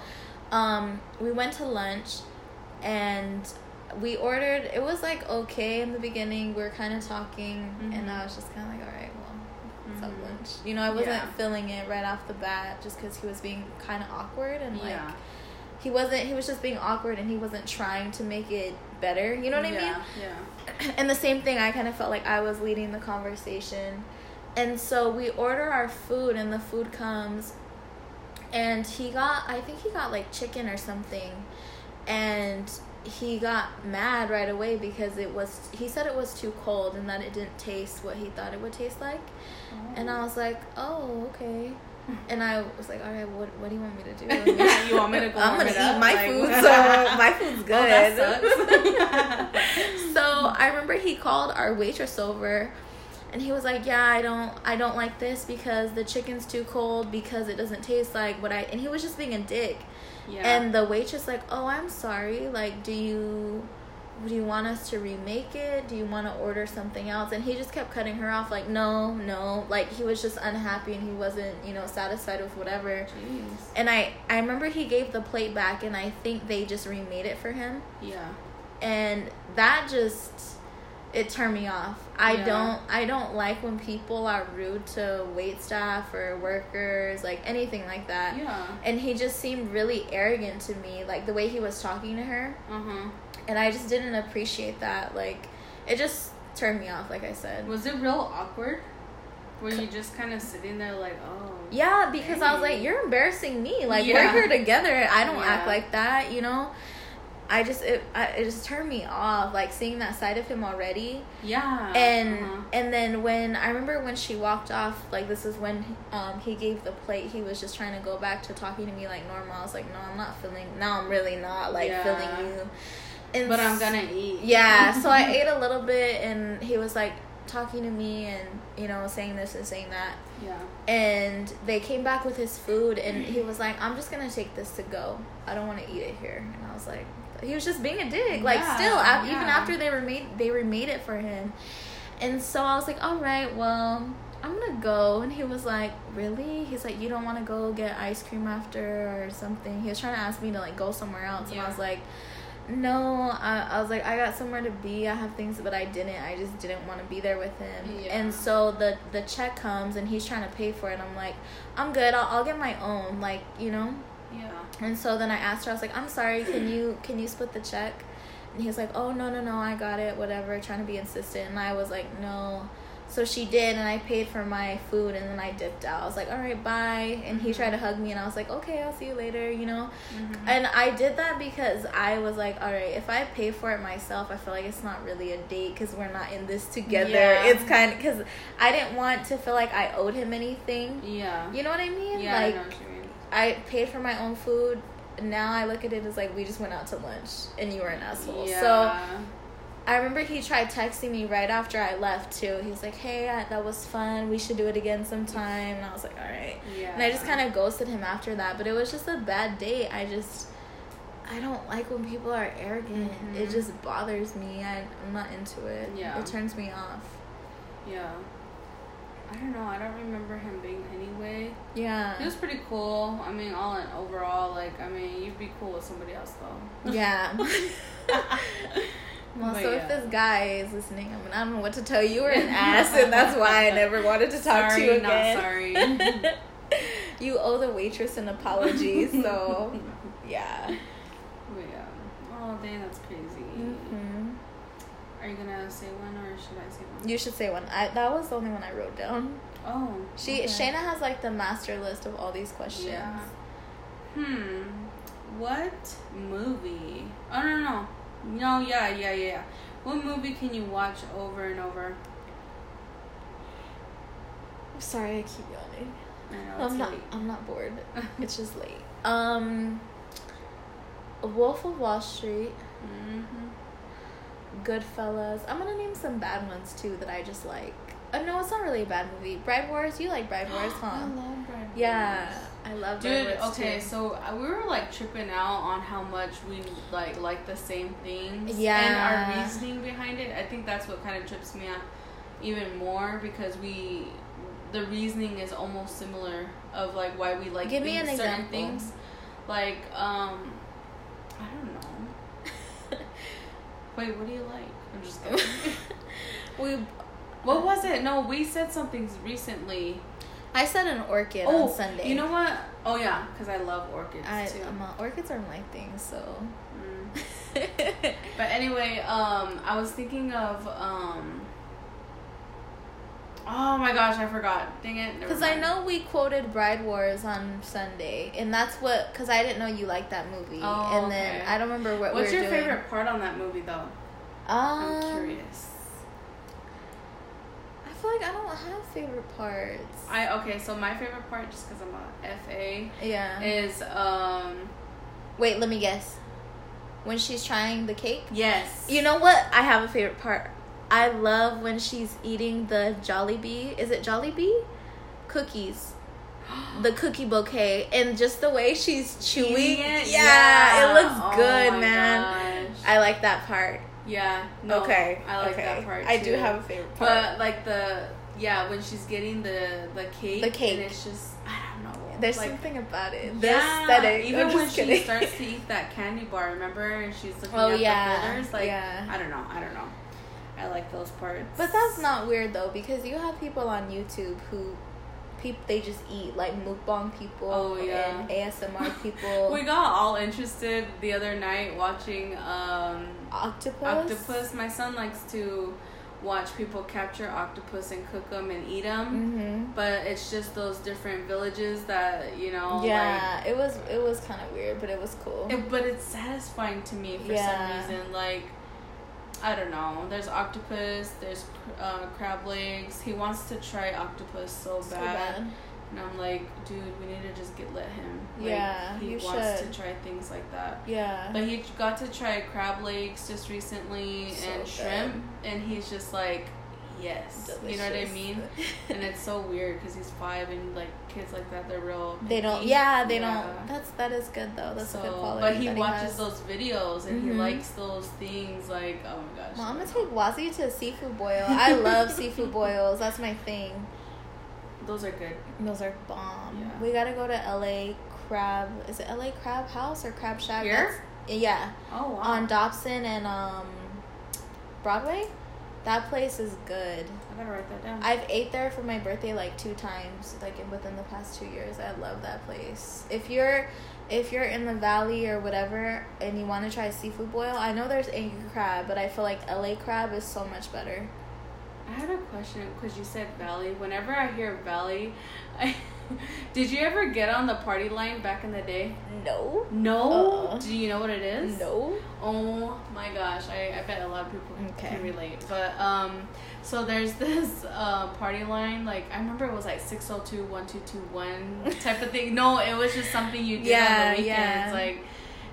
um, we went to lunch and we ordered. It was like okay in the beginning. We were kind of talking, and Mhm. I was just kind of like, all right, well. Have Mhm. lunch. You know, I wasn't Yeah. feeling it right off the bat just because he was being kind of awkward and like yeah. He wasn't he was just being awkward and he wasn't trying to make it better you know what yeah, i Yeah. mean? <clears throat> and the same thing i kind of felt like i was leading the conversation. And so we order our food and the food comes and he got i think he got like chicken or something. And he got mad right away because it was he said it was too cold and that it didn't taste what he thought it would taste like. And oh. i was like oh okay and I was like, all right, what, what do you want me to do? <laughs> You want me to go I'm gonna eat up? my Like- food, <laughs> so my food's oh, good. Oh, <laughs> so I remember he called our waitress over, and he was like, "Yeah, I don't, I don't like this because the chicken's too cold because it doesn't taste like what I." And he was just being a dick. yeah. And the waitress like, "Oh, I'm sorry. Like, do you do you want us to remake it? Do you want to order something else?" And he just kept cutting her off like, "No, no." Like he was just unhappy and he wasn't, you know, satisfied with whatever. Jeez. And I I remember he gave the plate back and I think they just remade it for him. Yeah. And that just it turned me off. I Yeah. don't I don't like when people are rude to wait staff or workers, like anything like that. Yeah. And he just seemed really arrogant to me, like the way he was talking to her. Uh huh. And I just didn't appreciate that. Like it just turned me off, like I said. Was it real awkward? Were you just kind of sitting there like, oh? Yeah, because I was like, you're embarrassing me. Like Yeah. we're here together. I don't act like that, you know. I just it I, it just turned me off, like seeing that side of him already. Yeah. And uh-huh. and then when I remember when she walked off, like this is when um he gave the plate. He was just trying to go back to talking to me like normal. I was like, no, I'm not feeling. No, I'm really not like Yeah. feeling you. And But I'm gonna eat. yeah, <laughs> so I ate a little bit, and he was like talking to me and you know saying this and saying that Yeah. and they came back with his food and <clears throat> he was like i'm just gonna take this to go i don't want to eat it here and i was like he was just being a dick. Like Yeah, still af- even after they remade they remade it for him. And so i was like all right well i'm gonna go. And he was like really? He's like you don't want to go get ice cream after or something. He was trying to ask me to like go somewhere else. And i was like no I, I was like i got somewhere to be. I have things but i didn't. I just didn't want to be there with him. Yeah. and so the the check comes and he's trying to pay for it. I'm like i'm good. I'll, I'll get my own. Like you know Yeah. And so then I asked her, I was like, I'm sorry, can you can you split the check? And he was like, Oh no no no, I got it, whatever, trying to be insistent. And I was like, No. So she did, and I paid for my food, and then I dipped out. I was like, "All right, bye." And he tried to hug me, and I was like, "Okay, I'll see you later," you know. Mhm. And I did that because I was like, "All right, if I pay for it myself, I feel like it's not really a date because we're not in this together." Yeah. It's kind of because I didn't want to feel like I owed him anything. yeah. You know what I mean? Yeah, like I know what you mean. I paid for my own food. Now I look at it as like we just went out to lunch and you were an asshole. Yeah. So I remember he tried texting me right after I left too. He was like, "Hey, I, that was fun. We should do it again sometime." And I was like, "All right." yeah. And I just kind of ghosted him after that. But it was just a bad date. I just I don't like when people are arrogant. Mhm. It just bothers me. I, I'm not into it. Yeah. It turns me off. Yeah. I don't know. I don't remember him being anyway. Yeah. He was pretty cool. I mean, all in overall, like, I mean, you'd be cool with somebody else though. Yeah. <laughs> <laughs> Well, But so yeah. if this guy is listening, I mean, I don't know what to tell you. You're an ass, and that's why I never wanted to talk sorry, to you not again. sorry. <laughs> you owe the waitress an apology, so yeah. But yeah. Oh, dang, that's crazy. hmm Are you gonna say one or should I say one? You should say one. I that was the only one I wrote down. Oh. She okay. Shayna has like the master list of all these questions. Yeah. Hmm. What movie? Oh no no no. Yeah, yeah, yeah. What movie can you watch over and over? I'm sorry, I keep yawning. I know it's I'm not. late. I'm not bored. <laughs> it's just late. Um. Wolf of Wall Street, Mm-hmm. Goodfellas. I'm gonna name some bad ones too that I just like. Uh, no, it's not really a bad movie. Bride Wars. You like Bride Wars, <gasps> huh? I love Bride Wars. Yeah, I love Bride Dude, Wars okay, too. so uh, we were like tripping out on how much we like like the same things. Yeah. And our reasoning behind it. I think that's what kind of trips me out even more because we the reasoning is almost similar of like why we like Give things, certain example. things. Like um I don't know. Wait, what do you like? I'm just <laughs> kidding. we. what was it? No, we said something recently. I said an orchid oh, on Sunday. You know what? Oh yeah, because I love orchids I, too. Orchids are my thing, so. Mm. <laughs> But anyway, um, I was thinking of um. Oh my gosh, I forgot. Dang it. Because I know we quoted Bride Wars on Sunday, and that's what. Because I didn't know you liked that movie, Oh, and then okay. I don't remember what. What's we your doing. favorite part on that movie, though? Um, I'm curious. I feel like I don't have favorite parts. I okay, so my favorite part, just because I'm a FA, yeah. is um. Wait, let me guess. When she's trying the cake. Yes. You know what? I have a favorite part. I love when she's eating the Jollibee. Is it Jollibee? Cookies. The cookie bouquet and just the way she's chewing. It? Yeah, it looks Oh good, man. gosh. I like that part. Yeah. No, okay. I like okay. that part. I do have a favorite part. But like the yeah, when she's getting the the cake, The cake. and it's just I don't know. There's like, something about it. The yeah, aesthetic. Even when just she starts to eat that candy bar, remember, and she's looking Oh, at yeah. the folders, like Yeah. I don't know, I don't know. I like those parts. But that's not weird though, because you have people on YouTube who, peop they just eat like mukbang people Oh, yeah. and ASMR <laughs> people. We got all interested the other night watching um, octopus. octopus. My son likes to watch people capture octopus and cook them and eat them. Mm-hmm. But it's just those different villages that you know. yeah, it was it was kind of weird, but it was cool. It, but it's satisfying to me for Yeah. some reason. Like, I don't know. There's octopus. There's uh, crab legs. He wants to try octopus so bad. so bad. And I'm like, dude, we need to just get let him. Like, Yeah, he wants should. to try things like that. Yeah. But he got to try crab legs just recently So and good. shrimp, and he's just like, yes, you know what I mean. and it's so weird because he's five, and like kids like that, they're real. they don't. Yeah, they Yeah. don't. That's that is good though. That's a good So, quality. But he watches has. those videos and he Mhm. likes those things. Like, oh my gosh. Well, I'm take Wazzy to seafood boil. I <laughs> love seafood boils. That's my thing. Those are good. Those are bomb. Yeah. We gotta go to LA Crab. Is it LA Crab House or Crab Shack? Here? That's- yeah, Oh wow. on Dobson and um, Broadway. That place is good. I gotta write that down. I've ate there for my birthday like two times, like in, within the past two years. I love that place. If you're, if you're in the valley or whatever, and you want to try seafood boil, I know there's angry crab, but I feel like LA crab is so much better. I had a question because you said Valley. Whenever I hear Valley, I, <laughs> <laughs> did you ever get on the party line back in the day? No. No. Uh-uh. Do you know what it is? No. Oh my gosh, I, I bet a lot of people Okay. can relate. But um, so there's <laughs> this uh party line. Like I remember it was like six oh two one two two one type of thing. No, it was just something you did Yeah, on the weekends. yeah. Like,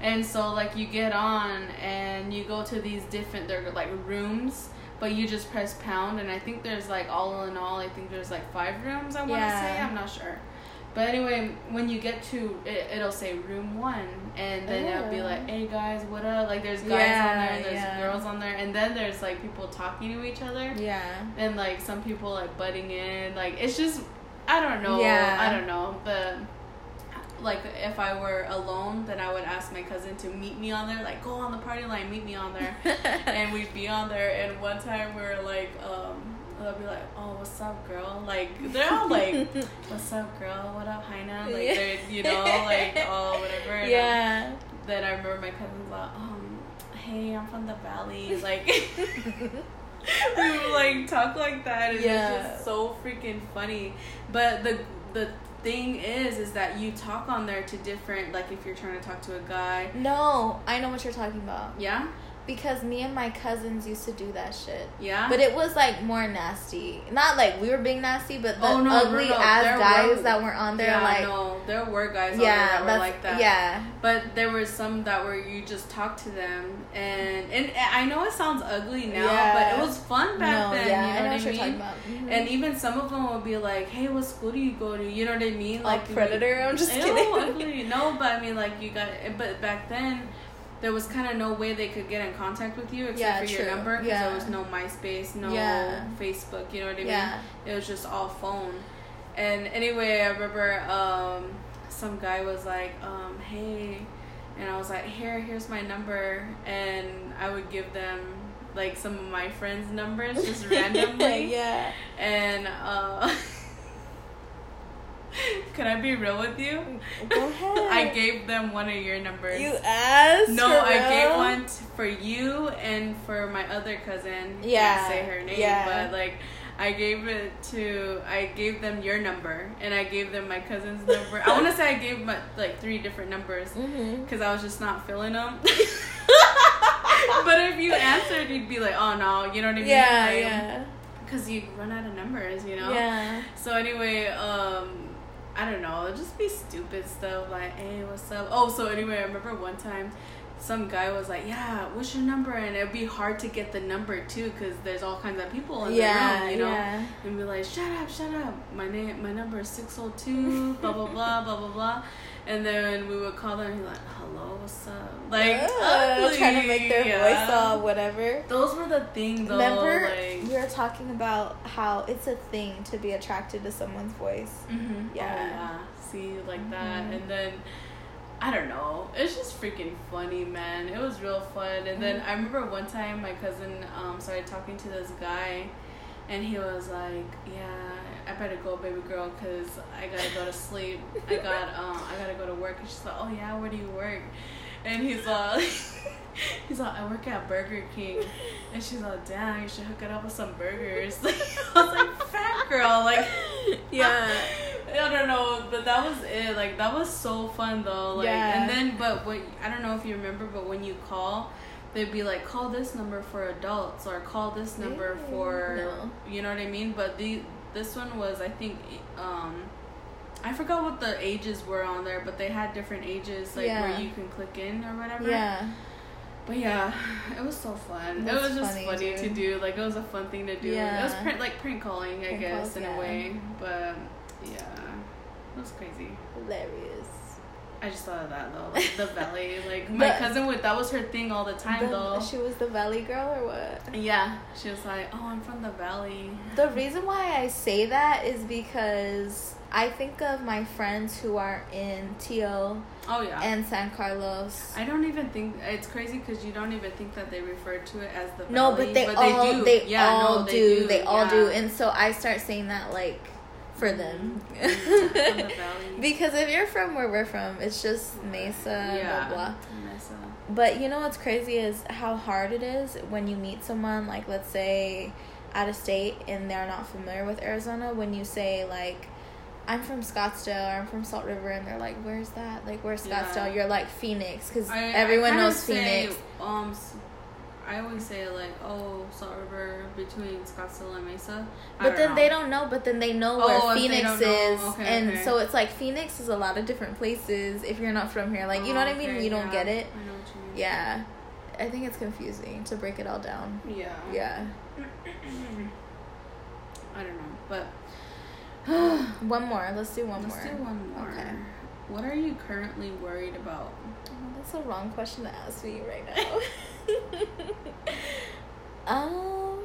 and so like you get on and you go to these different they're like rooms. But you just press pound, and I think there's like all in all, I think there's like five rooms. I want to Yeah. say, I'm not sure. But anyway, when you get to it, it'll say room one, and then it'll be Oh. like, "Hey guys, what up?" Like there's guys on there, and there's yeah. girls on there, and then there's like people talking to each other, Yeah. and like some people like butting in. Like it's just, I don't know. Yeah. I don't know. But like if I were alone, then I would ask my cousin to meet me on there. Like go on the party line, meet me on there, <laughs> and we'd be on there. And one time we were like, um. They'll be like, "Oh, what's up, girl?" Like they're all like, <laughs> "What's up, girl? What up, Heina?" Like they're, you know, like <laughs> oh, whatever. And, yeah. then I remember my cousin's like, um, hey, I'm from the valley. Like, we would like talk like that. And Yeah. It's just so freaking funny. But the the thing is, is that you talk on there to different. Like, if you're trying to talk to a guy, No, I know what you're talking about. yeah, Because me and my cousins used to do that shit. yeah. But it was like more nasty. Not like we were being nasty, but the Oh, no, ugly no, no. ass There guys were- that were on there, yeah, like no, there were guys on yeah, there that were like that. yeah, But there were some that were you just talk to them, and and I know it sounds ugly now, Yeah. but it was fun back then. yeah, you know I know what what I mean? Mhm. And even some of them would be like, "Hey, what school do you go to?" You know what I mean? like you- predator. I'm just kidding. ugly. No, but I mean, like you got. But back then, there was kind of no way they could get in contact with you except Yeah, for your number because Yeah. there was no MySpace, no Yeah. Facebook. You know what I mean? It was just all phone. And anyway, I remember um, some guy was like, um, "Hey," and I was like, "Here, here's my number," and I would give them like some of my friends' numbers just <laughs> randomly. yeah. And uh, <laughs> <laughs> can I be real with you? Go <laughs> ahead. I gave them one of your numbers. You asked. no, I gave one t- for you and for my other cousin. Yeah, Can't say her name, yeah. but like. I gave it to I gave them your number and I gave them my cousin's number. I want to say I gave my like three different numbers because I was just not feeling them. <laughs> but if you answered, you'd be like, "Oh no," you know what I mean? Yeah, Like, yeah, because you run out of numbers, you know. yeah. So anyway, um, I don't know, it'd just be stupid stuff like, "Hey, what's up?" Oh, so anyway, I remember one time, some guy was like, "Yeah, what's your number?" And it'd be hard to get the number too, because there's all kinds of people in Yeah, the room, you know. yeah. And be like, "Shut up, shut up! My name, my number is six zero two, blah blah blah, blah blah blah." And then we would call them, and he's like, "Hello, what's up?" Like, Ugh, trying to make their ugly, voice yeah. all whatever. Those were the things, though. Remember, like, we were talking about how it's a thing to be attracted to someone's voice. Mm-hmm. Yeah. Oh, yeah. See, like that. Mhm. And then, I don't know. It's just freaking funny, man. It was real fun. And then Mhm. I remember one time my cousin um, started talking to this guy, and he was like, "Yeah, I better go, baby girl, cause I gotta go to sleep. I got <laughs> um, I gotta go to work." And she's like, "Oh yeah, where do you work?" And he's like, <laughs> he's like, "I work at Burger King." And she's like, "Damn, you should hook it up with some burgers." <laughs> I was like, "Fat girl, like." Yeah. I don't know, but that was it. Like that was so fun though. Like Yeah. and then but what I don't know if you remember, but when you call, they'd be like, call this number for adults or call this number for no. you know what I mean. But the this one was I think um I forgot what the ages were on there, but they had different ages like Yeah. where you can click in or whatever. Yeah. But yeah, <laughs> it was so fun. That's it was just funny, funny, to do. Like it was a fun thing to do. Yeah. It was prank, like prank calling, I Prank guess, calls, in yeah. a way. But yeah, it was crazy. Hilarious. I just thought of that though, <laughs> like the valley. Like my But- cousin would. That was her thing all the time The- though. she was the valley girl or what? yeah, she was like, "Oh, I'm from the valley." The reason why I say that is because I think of my friends who are in Teal Oh yeah. and San Carlos. I don't even think it's crazy because you don't even think that they refer to it as the valley. no, but they all they, Yeah, all no, they do. They all do. And so I start saying that like for them. The <laughs> because if you're from where we're from, it's just Mesa, yeah. blah blah. Mesa. But you know what's crazy is how hard it is when you meet someone like let's say out of state and they're not familiar with Arizona when you say like I'm from Scottsdale or I'm from Salt River and they're like where's that like where's Scottsdale Yeah. you're like Phoenix cuz everyone knows say, Phoenix um, I always say like, oh, Salt River between Scottsdale and Mesa. I but then know. they don't know but then they know Oh, where if Phoenix is okay, and okay. so it's like Phoenix is a lot of different places if you're not from here like you know what I mean Oh, Okay, you don't yeah. get it I know what you mean. yeah I think it's confusing to break it all down Yeah. yeah <clears throat> I don't know, but <sighs> one more let's do one let's more do one more. Okay. What are you currently worried about? Oh, that's a wrong question to ask me right now. <laughs> <laughs> um,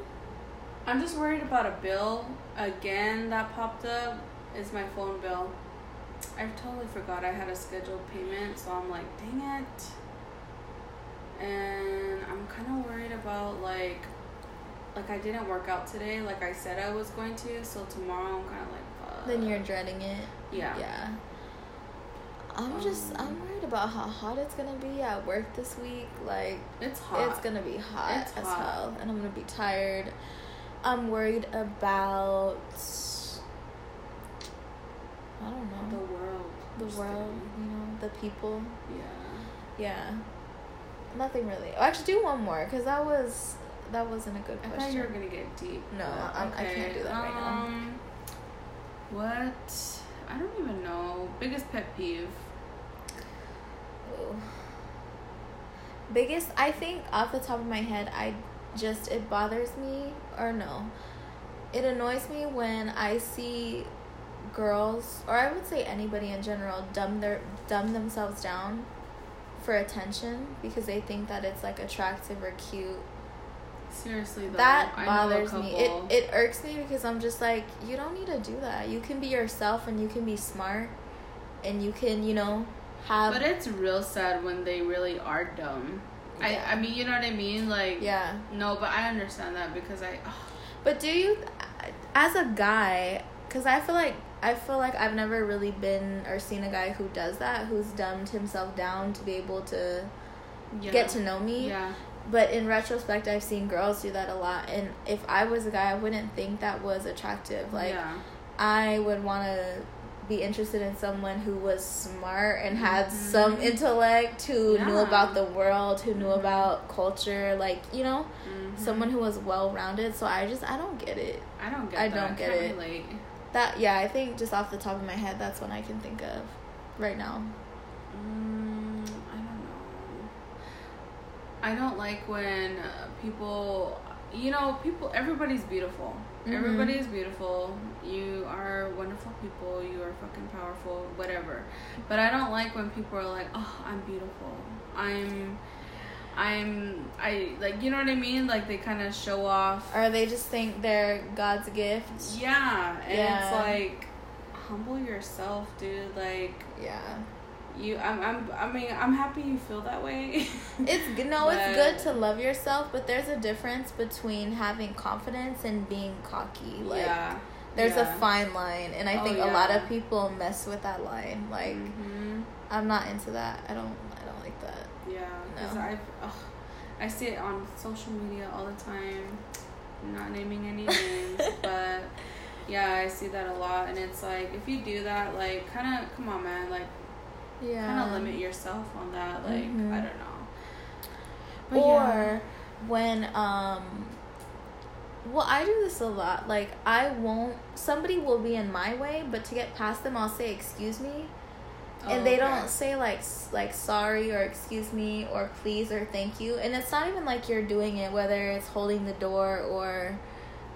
I'm just worried about a bill again that popped up. Is my phone bill? I totally forgot I had a scheduled payment, so I'm like, dang it. And I'm kind of worried about like, like I didn't work out today, like I said I was going to. So tomorrow I'm kind of like, fuck. then you're dreading it. yeah. Yeah. I'm just Um, I'm worried about how hot it's gonna be at work this week. Like It's hot. it's gonna be hot It's as hot. hell, and I'm gonna be tired. I'm worried about I don't know the world. the Just world, kidding. you know, the people. Yeah. Yeah. Nothing really. Oh, actually, do one more because that was that wasn't a good question. I thought you were gonna get deep. No, I'm- I can't do that right now. Um, what? I don't even know. Biggest pet peeve. Biggest, I think off the top of my head, I just it bothers me or no, it annoys me when I see girls or I would say anybody in general dumb their dumb themselves down for attention because they think that it's like attractive or cute. Seriously though, that I know a bothers me. It it irks me because I'm just like you don't need to do that. You can be yourself and you can be smart and you can you know have But it's real sad when they really are dumb. Yeah. I I mean, you know what I mean? Like, yeah. no, but I understand that because I. ugh, But do you, as a guy, because I feel like I feel like I've never really been or seen a guy who does that, who's dumbed himself down to be able to yeah. get to know me. Yeah. But in retrospect, I've seen girls do that a lot, and if I was a guy, I wouldn't think that was attractive. Like yeah. I would want to be interested in someone who was smart and had Mhm. some intellect, who knew about the world, who knew Mhm. about culture, like you know, Mhm. someone who was well rounded. So I just I don't get it. I don't get I that. don't get it. relate. That yeah, I think just off the top of my head, that's one I can think of right now. Mm, I don't know. I don't like when people, you know, people. Everybody's beautiful. Mhm. Everybody is beautiful. You are wonderful people. You are fucking powerful. Whatever. But I don't like when people are like, "Oh, I'm beautiful. I'm." I'm I like you know what I mean like they kind of show off Or they just think they're God's gift. yeah and Yeah. it's like humble yourself dude like Yeah, you I'm, I'm i mean i'm happy you feel that way <laughs> it's no, it's good to love yourself, but there's a difference between having confidence and being cocky. Like yeah there's yeah. a fine line, and I Oh, think a lot of people mess with that line. Like Mhm. I'm not into that. I don't. I don't like that. yeah because No. i've ugh, i see it on social media all the time I'm not naming any <laughs> names but yeah i see that a lot and it's like if you do that like kind of come on man like Yeah. kind of limit yourself on that like Mhm. i don't know But or yeah. when um well i do this a lot like i won't somebody will be in my way but to get past them i'll say excuse me and Oh, they okay. don't say like like sorry or excuse me or please or thank you and it's not even like you're doing it whether it's holding the door or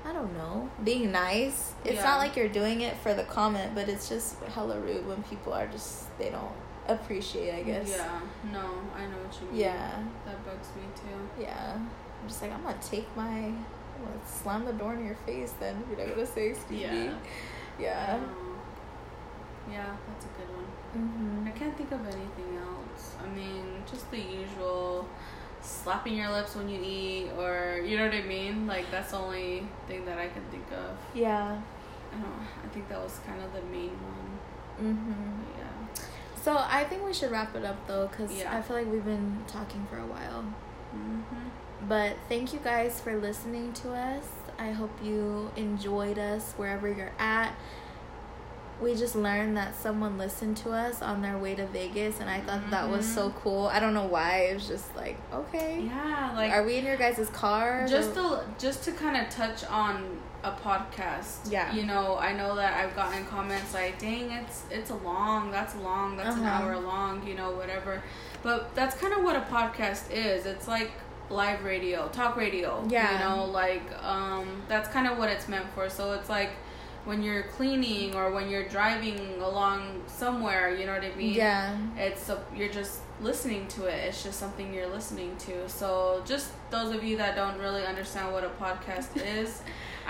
i don't know being nice it's Yeah. not like you're doing it for the comment but it's just hella rude when people are just they don't appreciate i guess yeah no i know what you mean yeah that bugs me too yeah. I'm just like, I'm gonna take my, I'm gonna slam the door in your face then if you're not gonna say excuse me. Yeah. Yeah. Yeah, that's a good one. Mm-hmm. I can't think of anything else. I mean, just the usual slapping your lips when you eat, or you know what I mean. Like that's the only thing that I can think of. Yeah. I don't. I think that was kind of the main one. Mm-hmm. Yeah. So I think we should wrap it up though, because Yeah. I feel like we've been talking for a while. Mm-hmm. But thank you guys for listening to us. I hope you enjoyed us wherever you're at. We just learned that someone listened to us on their way to Vegas, and I thought that was so cool. I don't know why. It was just like, okay. Yeah, like Are we in your guys' car? just to just to kind of touch on a podcast. Yeah. You know, I know that I've gotten comments like, "Dang, it's it's a long. That's long. That's an Uh-huh. hour long. You know, whatever." But that's kind of what a podcast is. It's like live radio, talk radio. Yeah. You know, like um, that's kind of what it's meant for. So it's like when you're cleaning or when you're driving along somewhere. You know what I mean? yeah. it's a, you're just listening to it it's just something you're listening to so just those of you that don't really understand what a podcast <laughs> is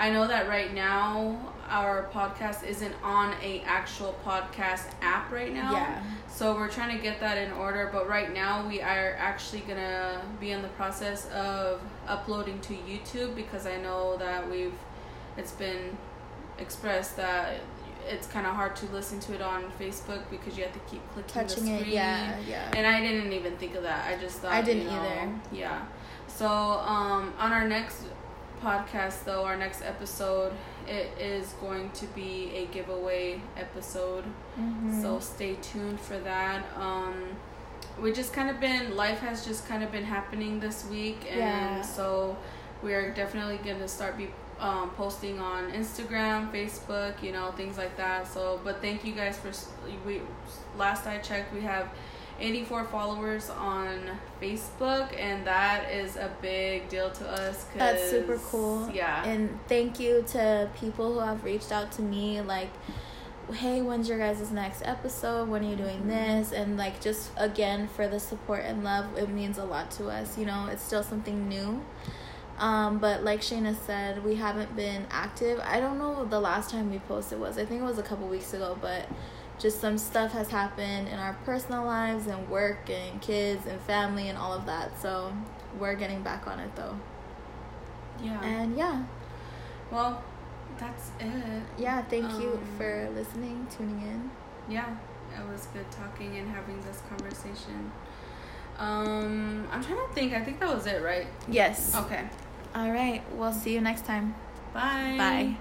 i know that right now our podcast isn't on a actual podcast app right now Yeah. so we're trying to get that in order but right now we are actually gonna be in the process of uploading to youtube because i know that we've it's been expressed that it's kind of hard to listen to it on Facebook because you have to keep clicking Touching the it. screen. Yeah. Yeah. And I didn't even think of that. I just thought I didn't you know, either. Yeah. So um, on our next podcast, though, our next episode, it is going to be a giveaway episode. Mhm. So stay tuned for that. Um, we just kind of been life has just kind of been happening this week, and Yeah. so we're definitely gonna start be um, posting on Instagram, Facebook, you know, things like that. So, but thank you guys for we. Last I checked, we have. 84 followers on Facebook, and that is a big deal to us. 'cause- That's super cool. Yeah. And thank you to people who have reached out to me like hey, when's your guys' next episode? When are you doing this? And like just again for the support and love, it means a lot to us. You know, it's still something new. Um, but like Shayna said, we haven't been active. I don't know the last time we posted was. I think it was a couple weeks ago, but just some stuff has happened in our personal lives and work and kids and family and all of that. So we're getting back on it though. yeah. And yeah, well, that's it. yeah, thank you Um, for listening, tuning in. Yeah, it was good talking and having this conversation. Um, I'm trying to think. I think that was it, right? Yes. Okay. All right. We'll see you next time. Bye. Bye.